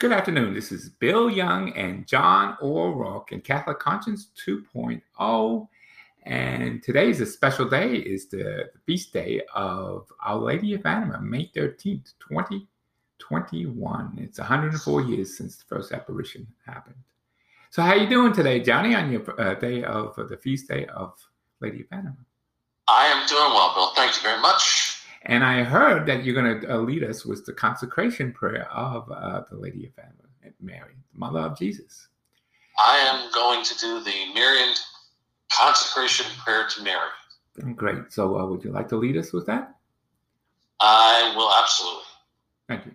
Good afternoon. This is Bill Young and John O'Rourke in Catholic Conscience 2.0. And today is a special day. is the feast day of Our Lady of Fatima, May 13th, 2021. It's 104 years since the first apparition happened. So how are you doing today, Johnny, on your uh, day of uh, the feast day of Lady of Fatima? I am doing well, Bill. Thank you very much. And I heard that you're going to uh, lead us with the consecration prayer of uh, the Lady of Mary, the Mother of Jesus. I am going to do the Marian consecration prayer to Mary. Great. So, uh, would you like to lead us with that? I will absolutely. Thank you.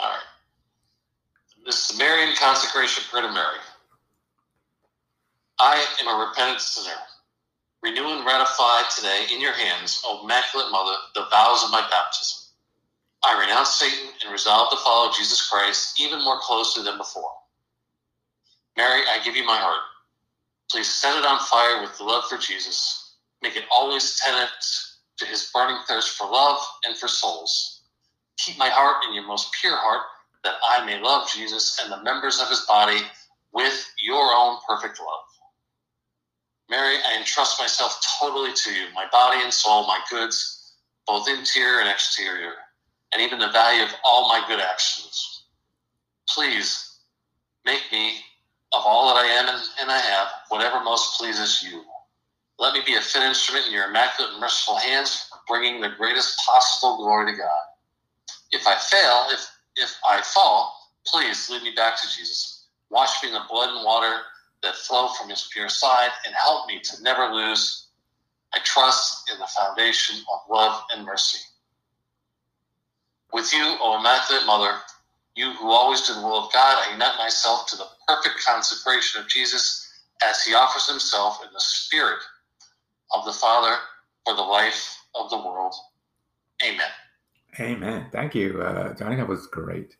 All right. This is the Marian consecration prayer to Mary. I am a repentant sinner Renew and ratify today in your hands, O Immaculate Mother, the vows of my baptism. I renounce Satan and resolve to follow Jesus Christ even more closely than before. Mary, I give you my heart. Please set it on fire with the love for Jesus. Make it always tenant to his burning thirst for love and for souls. Keep my heart in your most pure heart, that I may love Jesus and the members of his body with your own perfect love. Mary, I entrust myself totally to you, my body and soul, my goods, both interior and exterior, and even the value of all my good actions. Please make me, of all that I am and, and I have, whatever most pleases you. Let me be a fit instrument in your immaculate and merciful hands, bringing the greatest possible glory to God. If I fail, if if I fall, please lead me back to Jesus. Wash me in the blood and water that flow from his pure side and help me to never lose my trust in the foundation of love and mercy. With you, O Immaculate Mother, you who always do the will of God, I unite myself to the perfect consecration of Jesus as he offers himself in the spirit of the Father for the life of the world. Amen. Amen. Thank you, uh, Johnny. That was great.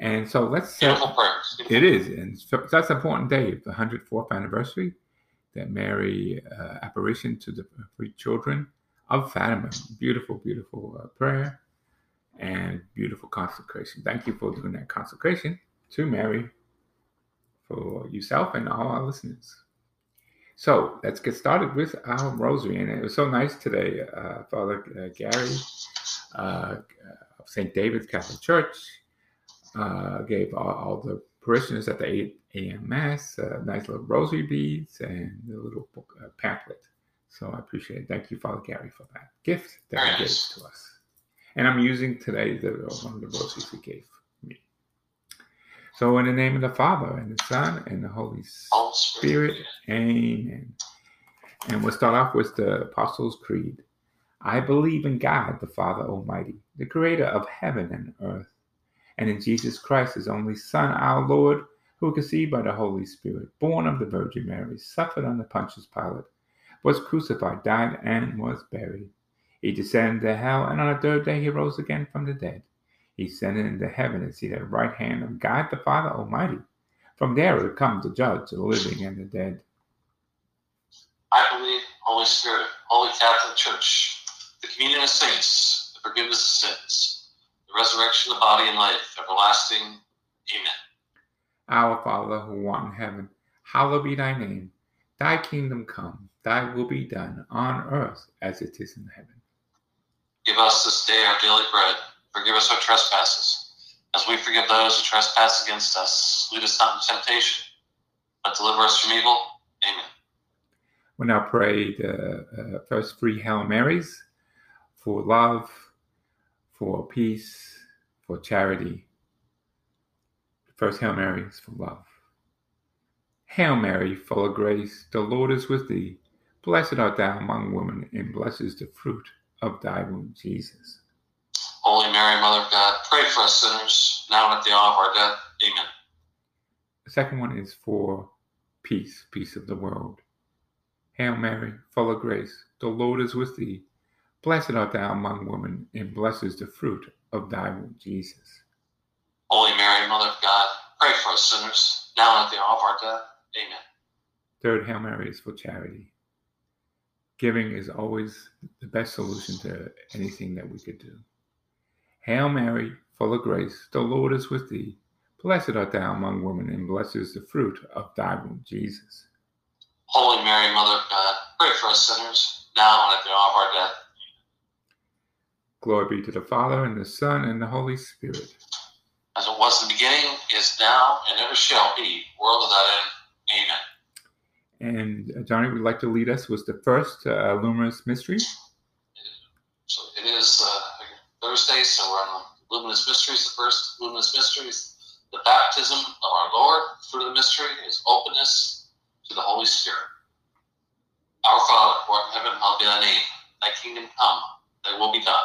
And so let's. Beautiful prayers. It is. And so that's an important day, the 104th anniversary, that Mary uh, apparition to the three children of Fatima. Beautiful, beautiful uh, prayer and beautiful consecration. Thank you for doing that consecration to Mary for yourself and all our listeners. So let's get started with our rosary. And it was so nice today, uh, Father uh, Gary uh, of St. David's Catholic Church uh, gave all, all, the parishioners at the 8 a.m. Mass uh, nice little rosary beads and a little book, uh, pamphlet. So I appreciate it. Thank you, Father Gary, for that gift that he gave to us. And I'm using today the one of the rosaries he gave me. So in the name of the Father and the Son and the Holy Spirit, Amen. And we'll start off with the Apostles' Creed. I believe in God, the Father Almighty, the creator of heaven and earth and in Jesus Christ, his only Son, our Lord, who was conceived by the Holy Spirit, born of the Virgin Mary, suffered under Pontius Pilate, was crucified, died, and was buried. He descended to hell, and on the third day he rose again from the dead. He ascended into heaven and seated at the right hand of God the Father Almighty. From there he will come to judge the living and the dead. I believe, Holy Spirit, Holy Catholic Church, the communion of saints, the forgiveness of sins resurrection of the body and life, everlasting. Amen. Our Father who art in heaven, hallowed be thy name. Thy kingdom come, thy will be done on earth as it is in heaven. Give us this day our daily bread. Forgive us our trespasses, as we forgive those who trespass against us. Lead us not into temptation, but deliver us from evil. Amen. We now pray the uh, first three Hail Marys for love, for peace, for charity. The first Hail Mary is for love. Hail Mary, full of grace, the Lord is with thee. Blessed art thou among women, and blessed is the fruit of thy womb, Jesus. Holy Mary, Mother of God, pray for us sinners, now and at the hour of our death. Amen. The second one is for peace, peace of the world. Hail Mary, full of grace, the Lord is with thee. Blessed art thou among women, and blessed is the fruit of thy womb, Jesus. Holy Mary, Mother of God, pray for us sinners, now and at the hour of our death. Amen. Third Hail Mary is for charity. Giving is always the best solution to anything that we could do. Hail Mary, full of grace, the Lord is with thee. Blessed art thou among women, and blessed is the fruit of thy womb, Jesus. Holy Mary, Mother of God, pray for us sinners, now and at the hour of our death. Glory be to the Father, and the Son, and the Holy Spirit. As it was in the beginning, is now, and ever shall be, world without end. Amen. And uh, Johnny would like to lead us with the first uh, luminous mystery. So it is uh, Thursday, so we're on the luminous mysteries, the first luminous mysteries, the baptism of our Lord. Through the mystery is openness to the Holy Spirit. Our Father, who art in heaven, hallowed be thy name. Thy kingdom come, thy will be done,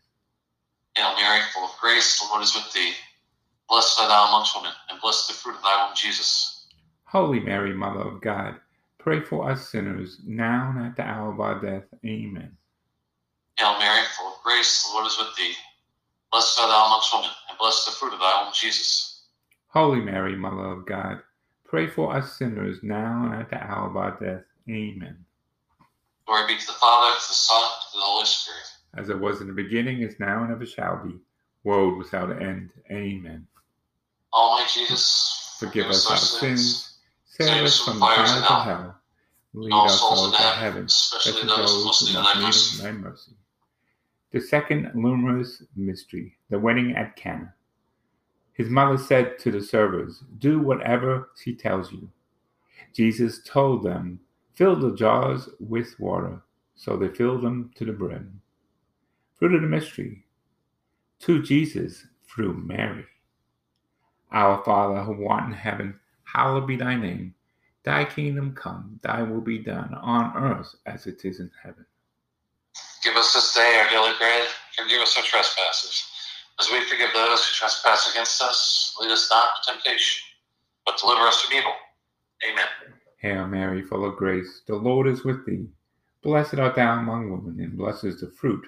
Hail Mary, full of grace, the Lord is with thee. Blessed art thou amongst women, and blessed the fruit of thy womb, Jesus. Holy Mary, Mother of God, pray for us sinners, now and at the hour of our death. Amen. Hail Mary, full of grace, the Lord is with thee. Blessed art thou amongst women, and blessed the fruit of thy womb, Jesus. Holy Mary, Mother of God, pray for us sinners, now and at the hour of our death. Amen. Glory be to the Father, to the Son, to the Holy Spirit. As it was in the beginning, is now, and ever shall be, world without end. Amen. Almighty Jesus, Forgive us our sins, save us from the fires of hell, lead us all our souls to heaven, especially those most who in most thy need mercy. thy mercy. The second luminous mystery, the wedding at Cana. His mother said to the servers, Do whatever she tells you. Jesus told them, Fill the jars with water. So they filled them to the brim. Fruit of the mystery. To Jesus through Mary. Our Father who art in heaven, hallowed be thy name. Thy kingdom come, thy will be done on earth as it is in heaven. Give us this day our daily bread. And forgive us our trespasses, as we forgive those who trespass against us. Lead us not into temptation, but deliver us from evil. Amen. Hail Mary, full of grace, the Lord is with thee. Blessed art thou among women, and blessed is the fruit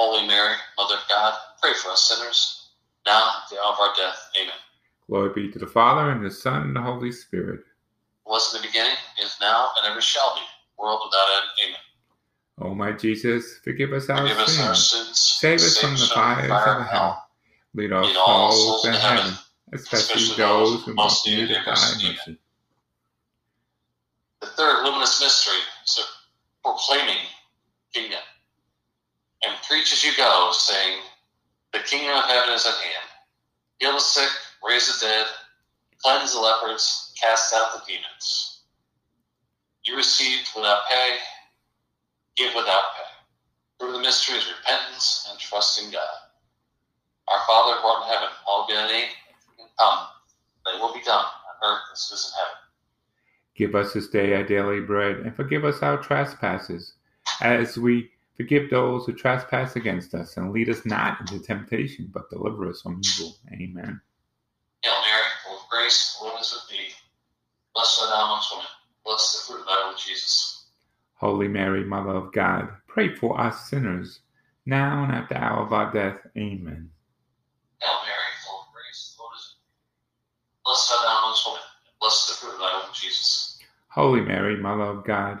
Holy Mary, Mother of God, pray for us sinners, now and at the hour of our death. Amen. Glory be to the Father, and the Son, and the Holy Spirit. Was in the beginning, is now, and ever shall be, world without end. Amen. O my Jesus, forgive us our Forgive us our sins. sins. Save us from the fires of hell. Lead all souls to heaven, heaven, especially especially those who most need need your of thy mercy. mercy. The third luminous mystery is the proclaiming kingdom. And preach as you go, saying, The kingdom of heaven is at hand. Heal the sick, raise the dead, cleanse the lepers, cast out the demons. You received without pay, give without pay. Through the mystery is repentance and trust in God. Our Father who art in heaven, hallowed be thy name. Come, thy will be done on earth as it is in heaven. Give us this day our daily bread, and forgive us our trespasses, as we forgive those who trespass against us. And lead us not into temptation, but deliver us from evil. Amen. Hail Mary, full of grace, the Lord is with thee. Blessed art thou amongst women. Blessed the fruit of thy womb, Jesus. Holy Mary, Mother of God, pray for us sinners, now and at the hour of our death. Amen. Hail Mary, full of grace, the Lord is with thee. Blessed art thou amongst women. Blessed the fruit of thy womb, Jesus. Holy Mary, Mother of God,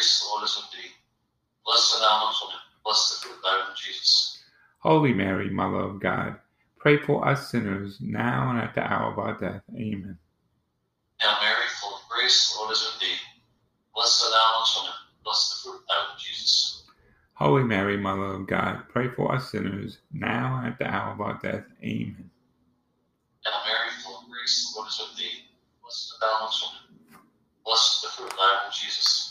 grace, is thee. Blessed art thou amongst women. Blessed the fruit of thy womb, Jesus. Holy Mary, Mother of God, pray for us sinners, now and at the hour of our death. Amen. Hail Mary, full of grace, the Lord is with thee. Blessed art thou amongst women. Blessed the fruit of thy womb, Jesus. Holy Mary, Mother of God, pray for us sinners, now and at the hour of our death. Amen. Hail Mary, full of grace, the Lord is with thee. Blessed art thou amongst women. Blessed is the fruit of thy womb, Jesus.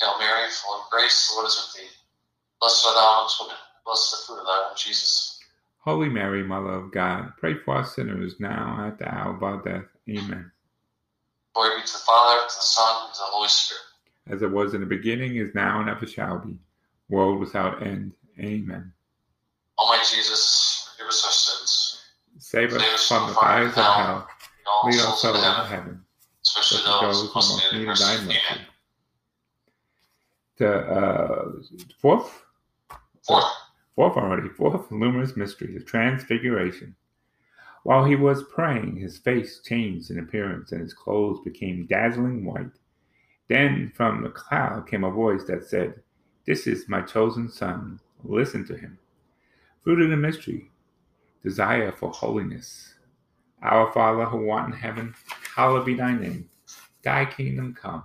Hail Mary, full of grace, the Lord is with thee. Blessed art thou amongst women, blessed is the fruit of thy womb, Jesus. Holy Mary, Mother of God, pray for us sinners, now and at the hour of our death. Amen. Glory be to the Father, to the Son, and to the Holy Spirit. As it was in the beginning, is now, and ever shall be, world without end. Amen. My Jesus, forgive us our sins. Save us Save us from the fires of hell. Lead Lead us to heaven, heaven. especially those those who most need thy mercy. The uh, fourth, Fourth, fourth already, fourth luminous mystery, the Transfiguration. While he was praying, his face changed in appearance, and his clothes became dazzling white. Then from the cloud came a voice that said, This is my chosen son, listen to him. Fruit of the mystery, desire for holiness. Our Father who art in heaven, hallowed be thy name. Thy kingdom come,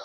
of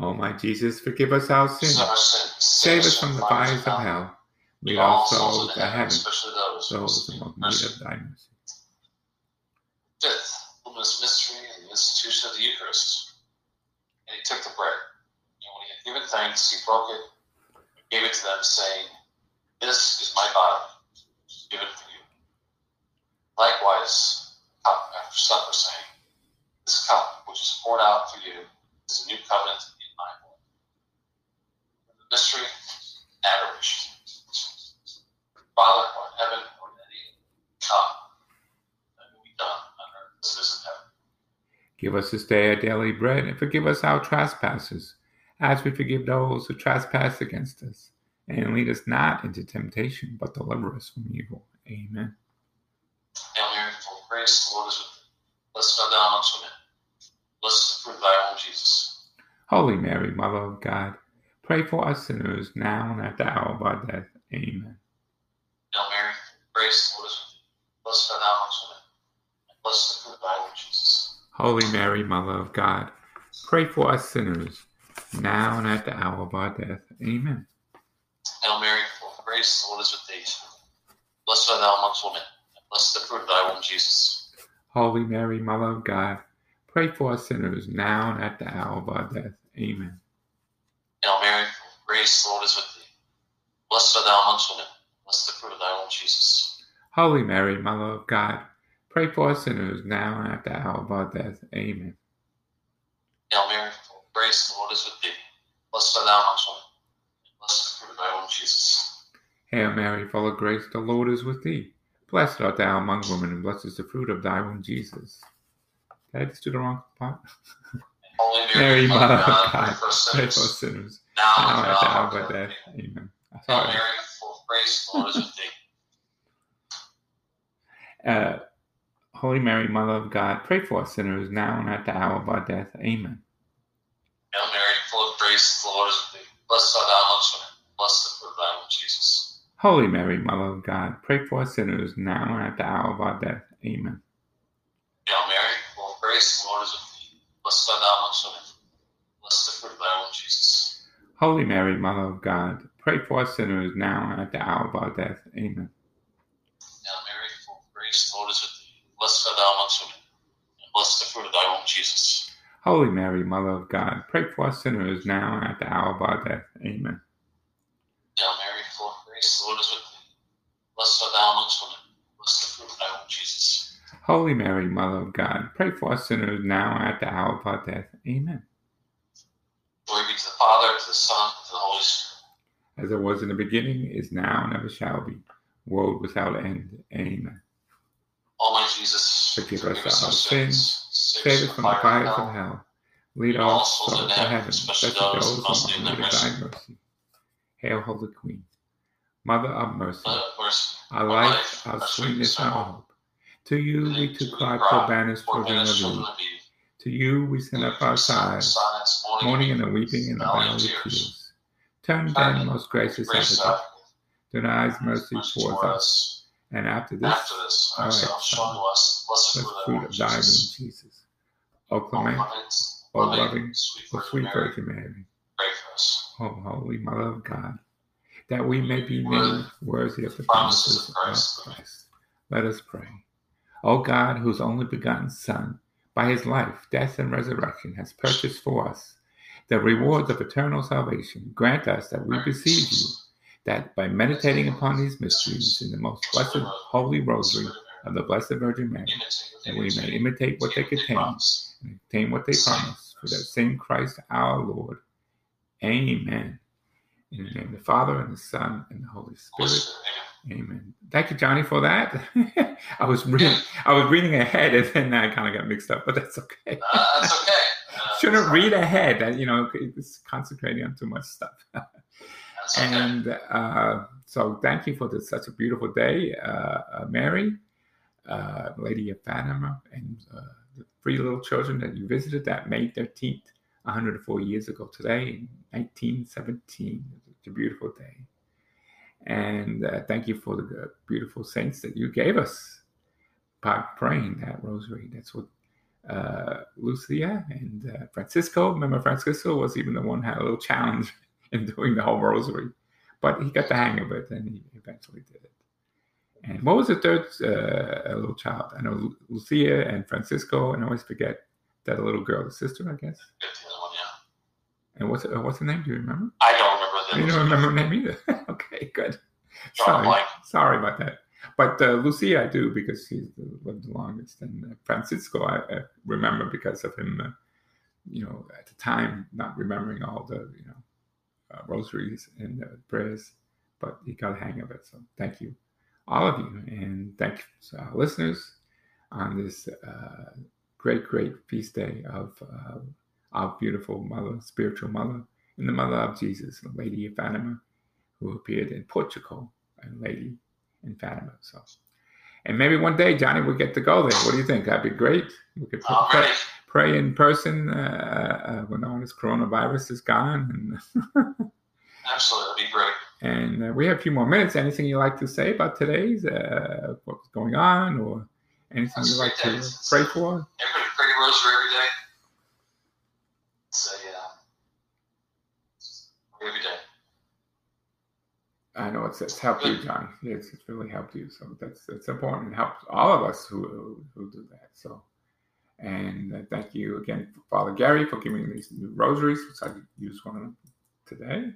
O my Jesus, forgive us our sins. our sins. Save us from the fires of hell. Lead all souls to heaven, especially those who those in need of thy mercy. Fifth, luminous mystery and the institution of the Eucharist. And he took the bread, and when he had given thanks, he broke it, gave it to them, saying, This is my body, given for you. Likewise, cup after supper, saying, This cup which is poured out for you is a new covenant in my blood. The mystery, adoration. Father, or heaven, or any, come that will be done on earth as it is in heaven. Give us this day our daily bread, and forgive us our trespasses, as we forgive those who trespass against us. And lead us not into temptation, but deliver us from evil. Amen. Hail Mary, full of grace, the Lord is with thee. Blessed art thou amongst women. Blessed is the fruit of thy womb, Jesus. Holy Mary, Mother of God, pray for us sinners now and at the hour of our death. Amen. Hail Mary, grace, the Lord is with thee. Blessed art thou amongst women. And blessed is the fruit of thy womb, Jesus. Holy Mary, Mother of God, pray for us sinners now and at the hour of our death. Amen. Hail Mary, full of grace, the Lord is with thee. Blessed art thou amongst women. And blessed is the fruit of thy womb, Jesus. Holy Mary, Mother of God, pray for us sinners now and at the hour of our death. Amen. Hail Mary, full of grace, the Lord is with thee. Blessed art thou amongst women. Blessed is the fruit of thy womb, Jesus. Holy Mary, Mother of God, pray for us sinners now and at the hour of our death. Amen. Hail Mary, full of grace, the Lord is with thee. Blessed art thou amongst women. Blessed is the fruit of thy womb, Jesus. Hail Mary, full of grace, the Lord is with thee. Blessed art thou among women, and blessed is the fruit of thy womb, Jesus. Did I just do the wrong part? Holy Mary, Mother of God, God, pray for us pray for sinners. sinners Now now at the hour of our death. Amen. Mary, full of grace, the Lord is with thee. Uh, Holy Mary, Mother of God, pray for us sinners now and at the hour of our death. Amen. Hail Mary, full of grace, the Lord is with thee. Blessed art thou amongst women. Blessed the fruit of thy womb, Jesus. Holy Mary, Mother of God, pray for us sinners now and at the hour of our death. Amen. Hail Mary, full of grace, the Lord is with thee. Blessed art thou amongst women. Blessed is Holy Mary, Mother of God, pray for us sinners now and at the hour of our death. Amen. Now, Mary, full of grace, the Lord is with thee. Blessed art thou amongst women, and blessed the fruit of thy womb, Jesus. Holy Mary, Mother of God, pray for us sinners now and at the hour of our death. Amen. Now, Mary, full of grace, the Lord is with thee. Blessed art thou amongst women, and blessed the fruit of thy womb, Jesus. Holy Mary, Mother of God, pray for us sinners now and at the hour of our death. Amen. Glory be to the Father, Son, and the Holy Spirit. As it was in the beginning, is now, and ever shall be, world without end. Amen. Oh, Almighty Jesus, Forgive us our sins, Save us from the fires of hell. Lead Lead all souls to heaven, especially those who in are thy in mercy. Hail, Holy Queen, Mother of mercy, of mercy, our life, our sweetness, and our hope. To you we to cry, poor banished for children of Eve. To you we send up our sighs, mourning and weeping in the valley of tears. Turn then, most gracious Advocate, Advocate, eyes mercy towards us, and after this, After this, our ourselves exile, shown to us, blessed the fruit of thy womb, Jesus. O clement, O loving, O sweet Virgin Mary. pray for us. O Holy Mother of God, that we may be made worthy of the promises of Christ. Let us pray. O God, whose only begotten Son, by his life, death, and resurrection, has purchased for us the rewards of eternal salvation, grant us that we beseech you, that by meditating upon these mysteries in the most blessed holy rosary of the Blessed Virgin Mary, that we may imitate what they contain and obtain what they promise for that same Christ our Lord. Amen. In the name of the Father and the Son and the Holy Spirit. Amen. Thank you, Johnny, for that. I was reading, I was reading ahead, and then I kind of got mixed up, but that's okay. Uh, that's okay. Uh, Shouldn't read ahead. You know, it's concentrating on too much stuff. That's okay. and uh, so, thank you for this, such a beautiful day, uh, uh, Mary, uh, Lady of Fatima, and uh, the three little children that you visited that May 13th, 104 years ago today, in 1917. It's a beautiful day. And uh, thank you for the beautiful saints that you gave us by praying that rosary. That's what uh, Lucia and uh, Francisco. Remember, Francisco was even the one who had a little challenge in doing the whole rosary, but he got the hang of it and he eventually did it. And what was the third uh, little child? I know Lucia and Francisco, and I always forget that little girl, the sister, I guess. Get the other one, yeah. And what's uh, what's her name? Do you remember? I don't remember the You don't remember her name either. okay, good. Sorry, sorry about that. But uh, Lucia, I do because she's the, lived the longest, and uh, Francisco, I, I remember because of him. Uh, you know, at the time, not remembering all the you know uh, rosaries and uh, prayers, but he got a hang of it. So thank you, all of you, and thank you to our listeners on this uh, great, great feast day of uh, our beautiful mother, spiritual mother, and the mother of Jesus, the Lady of Fatima, who appeared in Portugal, and Lady in Fatima. So, and maybe one day, Johnny, we'll get to go there. What do you think? That'd be great. We could pray, pray, pray in person uh, uh, when all this coronavirus is gone. And, Absolutely, be great. and uh, we have a few more minutes. Anything you'd like to say about today's, uh, what's going on, or anything you'd like to pray for? Everybody pray rosary every day. Say, uh, pray every day. I know it's, it's helped you, John. It's, it's really helped you. So that's it's important. It helps all of us who, who, who do that. So, and uh, thank you again, Father Gary, for giving me these new rosaries, which I used one of them today.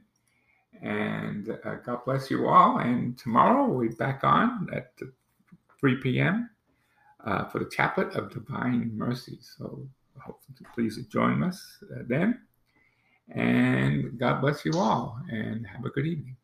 And uh, God bless you all. And tomorrow we'll be back on at 3 p.m. Uh, for the Chaplet of Divine Mercy. So, I hope to please join us uh, then. And God bless you all, and have a good evening.